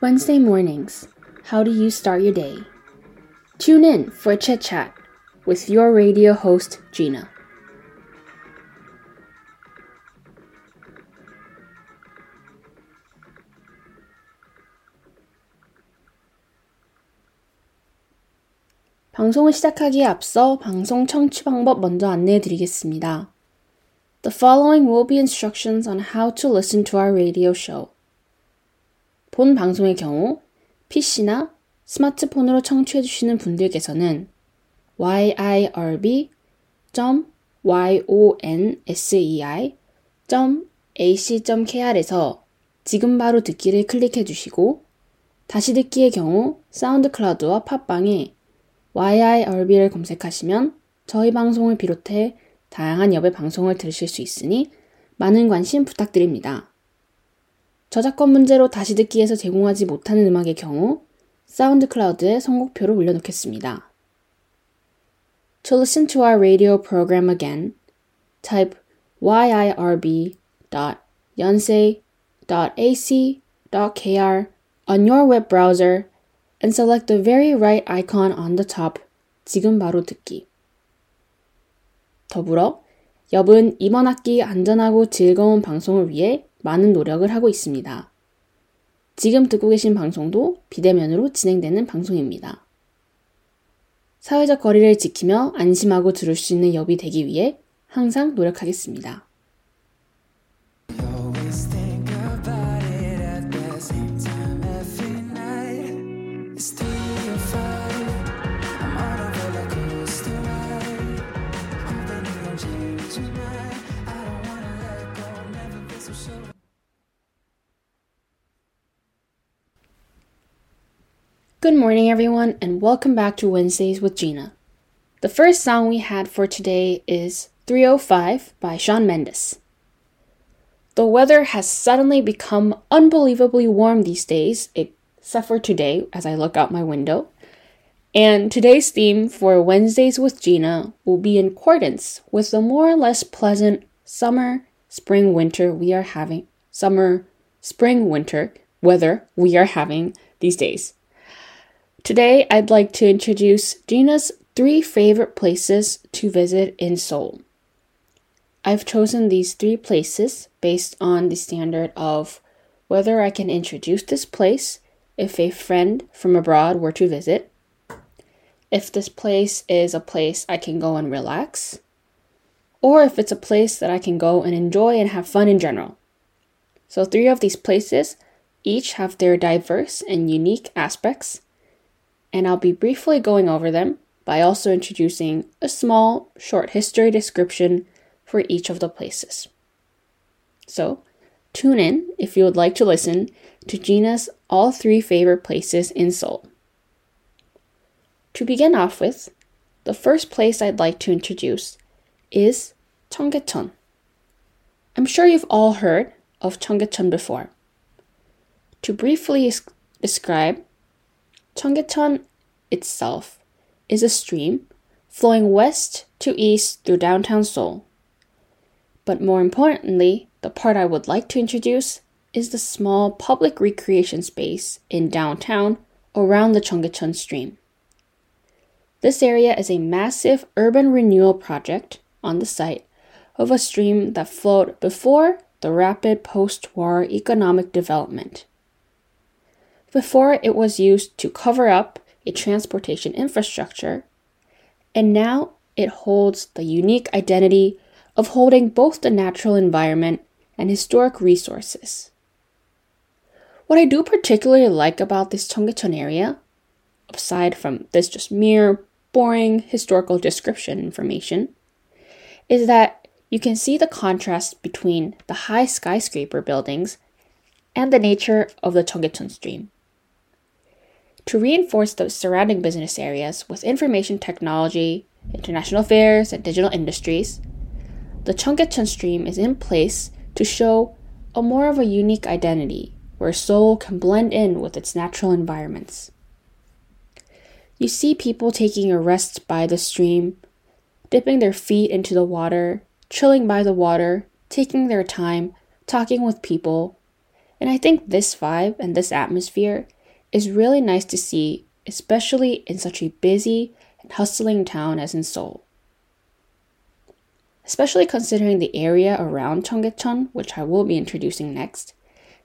Wednesday mornings. How do you start your day? Tune in for a chit chat with your radio host, Gina. 방송을 시작하기에 앞서 방송 청취 방법 먼저 안내해 드리겠습니다. The following will be instructions on how to listen to our radio show. 본 방송의 경우 PC나 스마트폰으로 청취해 주시는 분들께서는 yirb.yonsei.ac.kr에서 지금 바로 듣기를 클릭해 주시고 다시 듣기의 경우 사운드 클라우드와 팟빵에 yirb를 검색하시면 저희 방송을 비롯해 다양한 여배 방송을 들으실 수 있으니 많은 관심 부탁드립니다. 저작권 문제로 다시 듣기에서 제공하지 못하는 음악의 경우 사운드 클라우드에 선곡표를 올려놓겠습니다. To listen to our radio program again, type yirb.yonsei.ac.kr on your web browser and select the very right icon on the top, 지금 바로 듣기. 더불어 엽은 이번 학기 안전하고 즐거운 방송을 위해 많은 노력을 하고 있습니다. 지금 듣고 계신 방송도 비대면으로 진행되는 방송입니다. 사회적 거리를 지키며 안심하고 들을 수 있는 엽이 되기 위해 항상 노력하겠습니다. Good morning, everyone, and welcome back to Wednesdays with Gina. The first song we had for today is 305 by Shawn Mendes. The weather has suddenly become unbelievably warm these days, except for today as I look out my window. And today's theme for Wednesdays with Gina will be in accordance with the more or less pleasant summer, spring, winter we are having, summer, spring, winter weather we are having these days. Today, I'd like to introduce Gina's three favorite places to visit in Seoul. I've chosen these three places based on the standard of whether I can introduce this place if a friend from abroad were to visit, if this place is a place I can go and relax, or if it's a place that I can go and enjoy and have fun in general. So, three of these places each have their diverse and unique aspects and I'll be briefly going over them by also introducing a small, short history description for each of the places. So, tune in if you would like to listen to Gina's all three favorite places in Seoul. To begin off with, the first place I'd like to introduce is Cheonggyecheon. I'm sure you've all heard of Cheonggyecheon before. To briefly describe, Cheonggyecheon itself is a stream flowing west to east through downtown Seoul. But more importantly, the part I would like to introduce is the small public recreation space in downtown around the Cheonggyecheon stream. This area is a massive urban renewal project on the site of a stream that flowed before the rapid post war economic development. Before it was used to cover up a transportation infrastructure, and now it holds the unique identity of holding both the natural environment and historic resources. What I do particularly like about this Cheonggyecheon area, aside from this just mere boring historical description information, is that you can see the contrast between the high skyscraper buildings and the nature of the Cheonggyecheon stream. To reinforce the surrounding business areas with information technology, international affairs, and digital industries, the Cheonggyecheon stream is in place to show a more of a unique identity where Seoul can blend in with its natural environments. You see people taking a rest by the stream, dipping their feet into the water, chilling by the water, taking their time, talking with people, And I think this vibe and this atmosphere is really nice to see, especially in such a busy and hustling town as in Seoul. Especially considering the area around Cheonggyecheon, which I will be introducing next.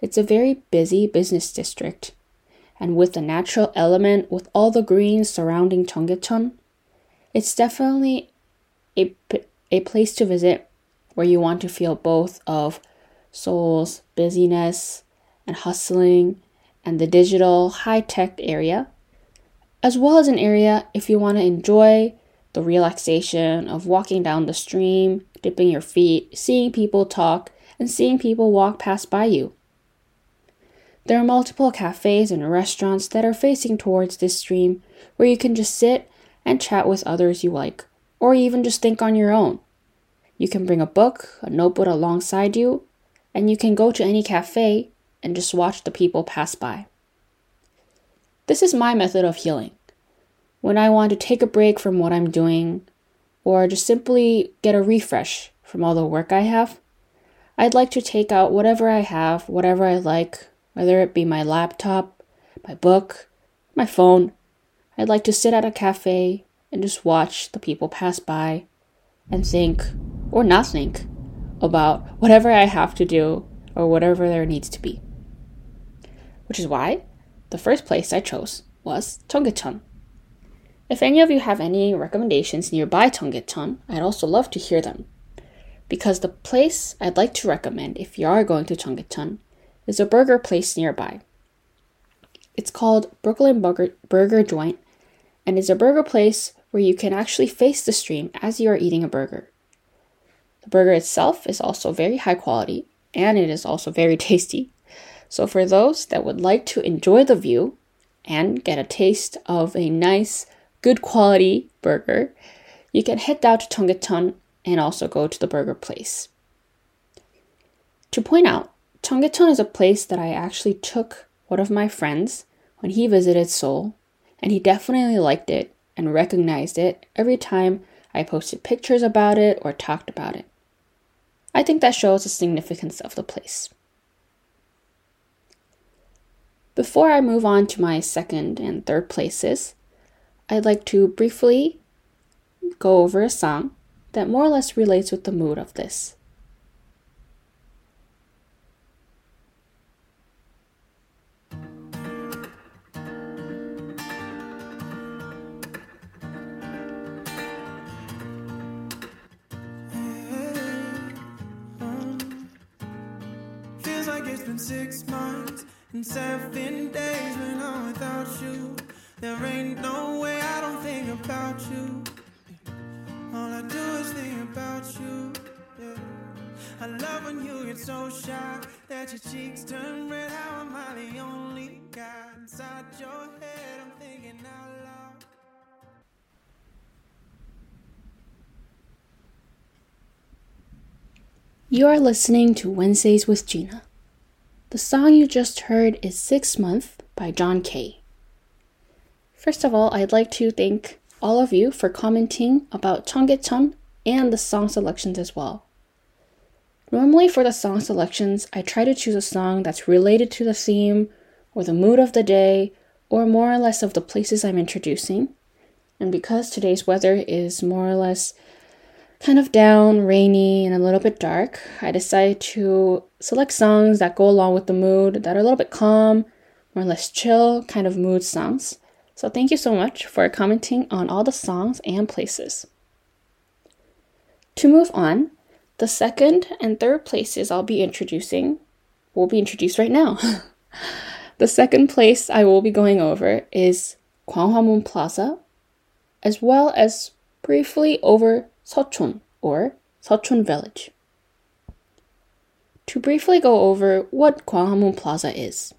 It's a very busy business district, and with the natural element with all the greens surrounding Cheonggyecheon, it's definitely a, a place to visit where you want to feel both of Seoul's busyness and hustling and the digital high tech area, as well as an area if you want to enjoy the relaxation of walking down the stream, dipping your feet, seeing people talk, and seeing people walk past by you. There are multiple cafes and restaurants that are facing towards this stream where you can just sit and chat with others you like, or even just think on your own. You can bring a book, a notebook alongside you, and you can go to any cafe and just watch the people pass by. This is my method of healing. When I want to take a break from what I'm doing, or just simply get a refresh from all the work I have, I'd like to take out whatever I have, whatever I like, whether it be my laptop, my book, my phone. I'd like to sit at a cafe and just watch the people pass by and think, or not think, about whatever I have to do or whatever there needs to be. Which is why the first place I chose was Cheonggyecheon. If any of you have any recommendations nearby Cheonggyecheon, I'd also love to hear them. Because the place I'd like to recommend if you are going to Cheonggyecheon is a burger place nearby. It's called Brooklyn Burger, burger Joint and is a burger place where you can actually face the stream as you are eating a burger. The burger itself is also very high quality and it is also very tasty. So, for those that would like to enjoy the view and get a taste of a nice, good quality burger, you can head down to Cheonggyecheon and also go to the burger place. To point out, Cheonggyecheon is a place that I actually took one of my friends when he visited Seoul, and he definitely liked it and recognized it every time I posted pictures about it or talked about it. I think that shows the significance of the place. Before I move on to my second and third places, I'd like to briefly go over a song that more or less relates with the mood of this. six months and seven days when I'm without you. There ain't no way I don't think about you. All I do is think about you. Yeah. I love when you get so shy that your cheeks turn red. How am I the only guy inside your head? I'm thinking out loud. You are listening to Wednesdays with Gina. The song you just heard is Six Month by John K. First of all, I'd like to thank all of you for commenting about Cheonggyecheon and the song selections as well. Normally, for the song selections, I try to choose a song that's related to the theme or the mood of the day or more or less of the places I'm introducing. And because today's weather is more or less kind of down, rainy, and a little bit dark, I decided to select songs that go along with the mood that are a little bit calm, more or less chill kind of mood songs. So thank you so much for commenting on all the songs and places. To move on, the second and third places I'll be introducing will be introduced right now. the second place I will be going over is Gwanghwamun Plaza, as well as briefly over Seochon or Seochon Village. To briefly go over what Gwanghwamun Plaza is.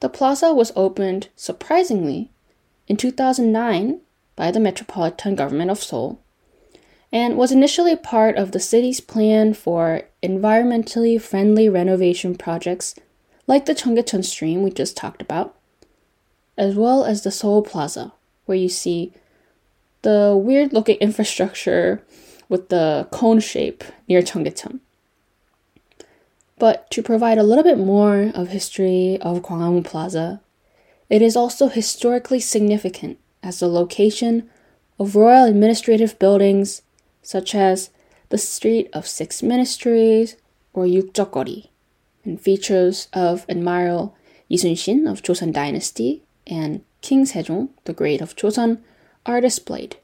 The plaza was opened, surprisingly, in 2009 by the Metropolitan Government of Seoul and was initially part of the city's plan for environmentally friendly renovation projects like the Cheonggyecheon Stream we just talked about, as well as the Seoul Plaza, where you see the weird looking infrastructure with the cone shape near Cheonggyecheon. But to provide a little bit more of history of Gwanghwamun Plaza, it is also historically significant as the location of royal administrative buildings such as the Street of Six Ministries or Yukjo-geori, and features of Admiral Yi Sun-shin of Joseon Dynasty and King Sejong the Great of Joseon are displayed.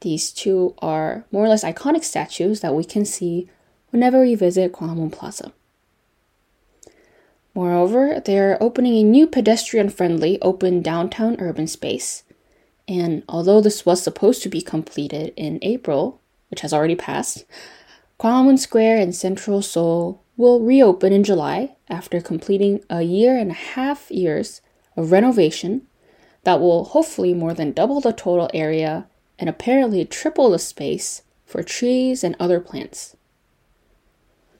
These two are more or less iconic statues that we can see whenever we visit Gwanghwamun Plaza. Moreover, they are opening a new pedestrian friendly open downtown urban space. And although this was supposed to be completed in April, which has already passed, Gwanghwamun Square in central Seoul will reopen in July after completing a year and a half years of renovation that will hopefully more than double the total area and apparently triple the space for trees and other plants.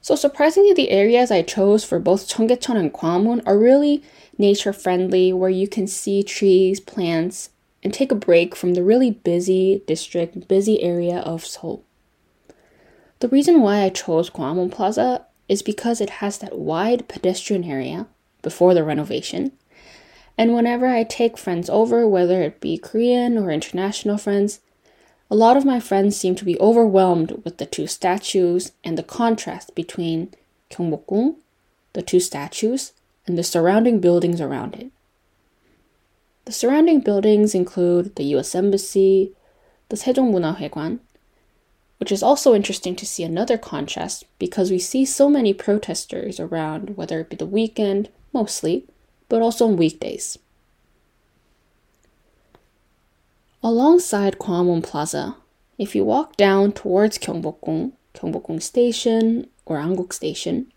So surprisingly, the areas I chose for both Cheonggyecheon and Gwanghwamun are really nature friendly, where you can see trees, plants, and take a break from the really busy district, busy area of Seoul. The reason why I chose Gwanghwamun Plaza is because it has that wide pedestrian area before the renovation. And whenever I take friends over, whether it be Korean or international friends, a lot of my friends seem to be overwhelmed with the two statues and the contrast between Gyeongbokgung, the two statues, and the surrounding buildings around it. The surrounding buildings include the US Embassy, the Sejong Munhwahoegwan, which is also interesting to see another contrast because we see so many protesters around, whether it be the weekend, mostly, but also on weekdays. Alongside Gwanghwamun Plaza, if you walk down towards Gyeongbokgung, Gyeongbokgung Station or Anguk Station,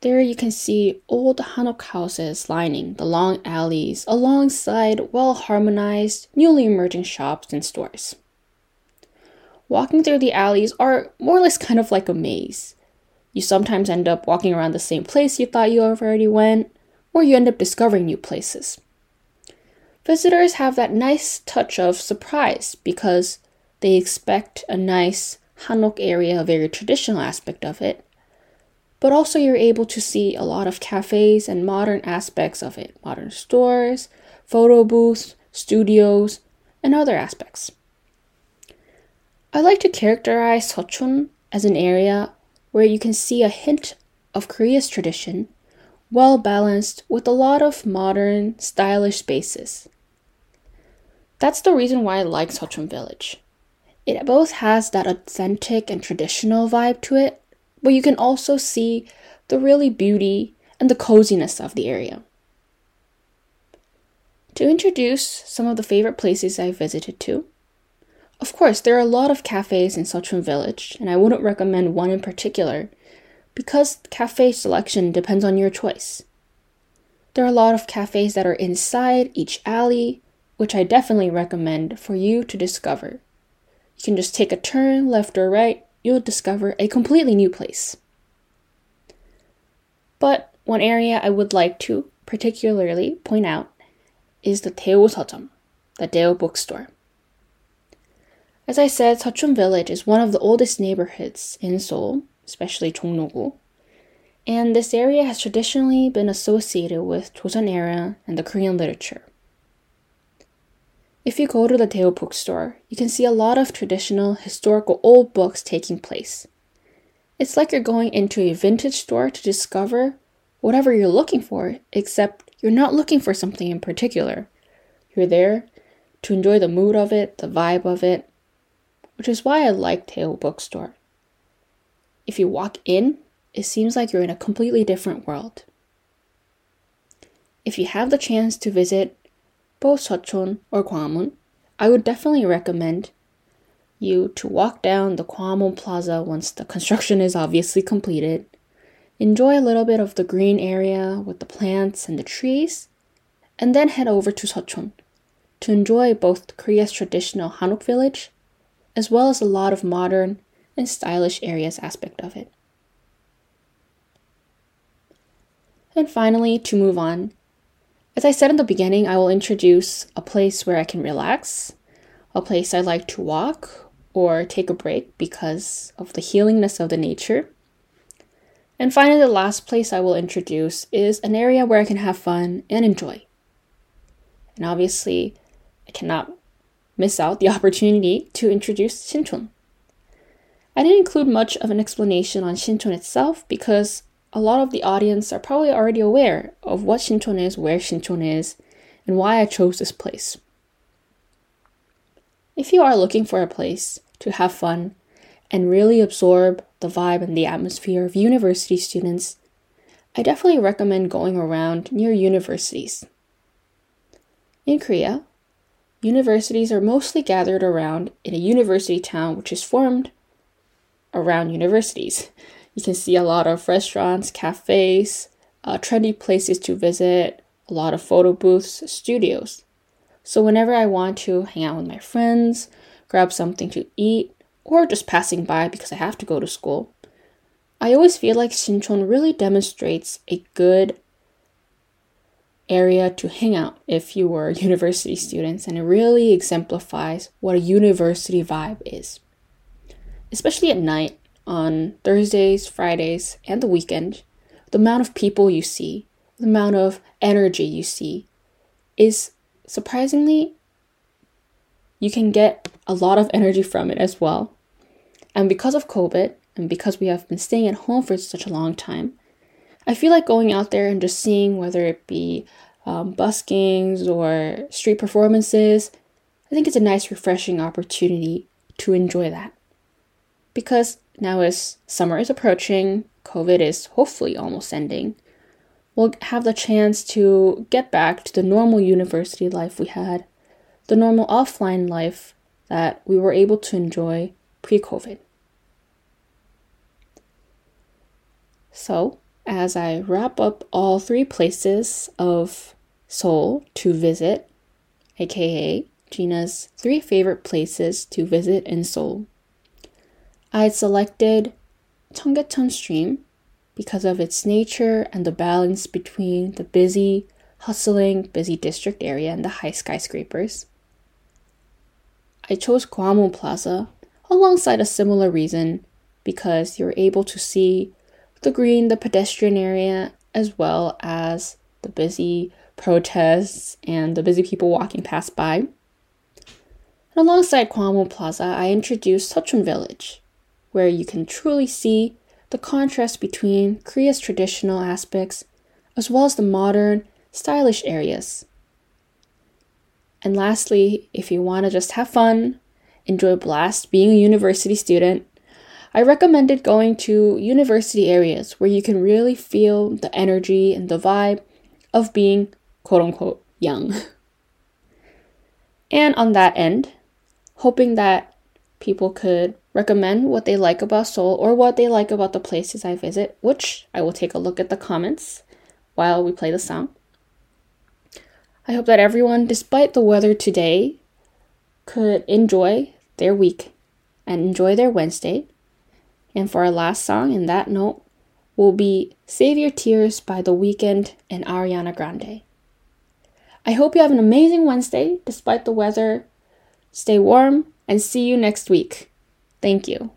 there you can see old hanok houses lining the long alleys alongside well harmonized, newly emerging shops and stores. Walking through the alleys are more or less kind of like a maze. You sometimes end up walking around the same place you thought you already went, or you end up discovering new places visitors have that nice touch of surprise because they expect a nice Hanok area, a very traditional aspect of it. But also, you're able to see a lot of cafes and modern aspects of it modern stores, photo booths, studios, and other aspects. I like to characterize Seochon as an area where you can see a hint of Korea's tradition, well balanced with a lot of modern, stylish spaces. That's the reason why I like Seochon Village. It both has that authentic and traditional vibe to it, but you can also see the really beauty and the coziness of the area. To introduce some of the favorite places I visited to, of course, there are a lot of cafes in Seochon Village, and I wouldn't recommend one in particular because cafe selection depends on your choice. There are a lot of cafes that are inside each alley which I definitely recommend for you to discover. You can just take a turn left or right, you'll discover a completely new place. But one area I would like to particularly point out is the Daeo Seojeom, the Daewoo bookstore. As I said, Seochon Village is one of the oldest neighborhoods in Seoul, especially Jongno-gu, and this area has traditionally been associated with Joseon era and the Korean literature. If you go to the Daewoo bookstore, you can see a lot of traditional historical old books taking place. It's like you're going into a vintage store to discover whatever you're looking for, except you're not looking for something in particular. You're there to enjoy the mood of it, the vibe of it, which is why I like Daewoo Bookstore. If you walk in, it seems like you're in a completely different world. If you have the chance to visit both Seochon or Gwanghwamun, I would definitely recommend you to walk down the Gwanghwamun Plaza once the construction is obviously completed. Enjoy a little bit of the green area with the plants and the trees, and then head over to Seochon to enjoy both Korea's traditional Hanok village as well as a lot of modern and stylish areas aspect of it. And finally, to move on, as I said in the beginning, I will introduce a place where I can relax, a place I like to walk or take a break because of the healingness of the nature. And finally, the last place I will introduce is an area where I can have fun and enjoy. And obviously, I cannot miss out the opportunity to introduce Sinchon. I didn't include much of an explanation on Sinchon itself because a lot of the audience are probably already aware of what Sinchon is, where Sinchon is, and why I chose this place. If you are looking for a place to have fun and really absorb the vibe and the atmosphere of university students, I definitely recommend going around near universities. In Korea, universities are mostly gathered around in a university town which is formed around universities. You can see a lot of restaurants, cafes, uh, trendy places to visit, a lot of photo booths, studios. So, whenever I want to hang out with my friends, grab something to eat, or just passing by because I have to go to school, I always feel like Sinchon really demonstrates a good area to hang out if you were university students, and it really exemplifies what a university vibe is. Especially at night, on Thursdays, Fridays, and the weekend, the amount of people you see, the amount of energy you see is surprisingly, you can get a lot of energy from it as well. And because of COVID, and because we have been staying at home for such a long time, I feel like going out there and just seeing whether it be um, buskings or street performances, I think it's a nice, refreshing opportunity to enjoy that. Because now, as summer is approaching, COVID is hopefully almost ending, we'll have the chance to get back to the normal university life we had, the normal offline life that we were able to enjoy pre COVID. So, as I wrap up all three places of Seoul to visit, aka Gina's three favorite places to visit in Seoul, I had selected Cheonggyecheon Stream because of its nature and the balance between the busy, hustling, busy district area and the high skyscrapers. I chose Gwanmun Plaza alongside a similar reason because you're able to see the green, the pedestrian area, as well as the busy protests and the busy people walking past by. And alongside Gwanmun Plaza, I introduced Seochon Village, where you can truly see the contrast between Korea's traditional aspects as well as the modern, stylish areas. And lastly, if you want to just have fun, enjoy a blast being a university student, I recommended going to university areas where you can really feel the energy and the vibe of being quote unquote young. and on that end, hoping that people could recommend what they like about Seoul or what they like about the places I visit, which I will take a look at the comments while we play the song. I hope that everyone, despite the weather today, could enjoy their week and enjoy their Wednesday and for our last song, in that note, will be Save Your Tears by The Weeknd and Ariana Grande. I hope you have an amazing Wednesday despite the weather. Stay warm and see you next week. Thank you.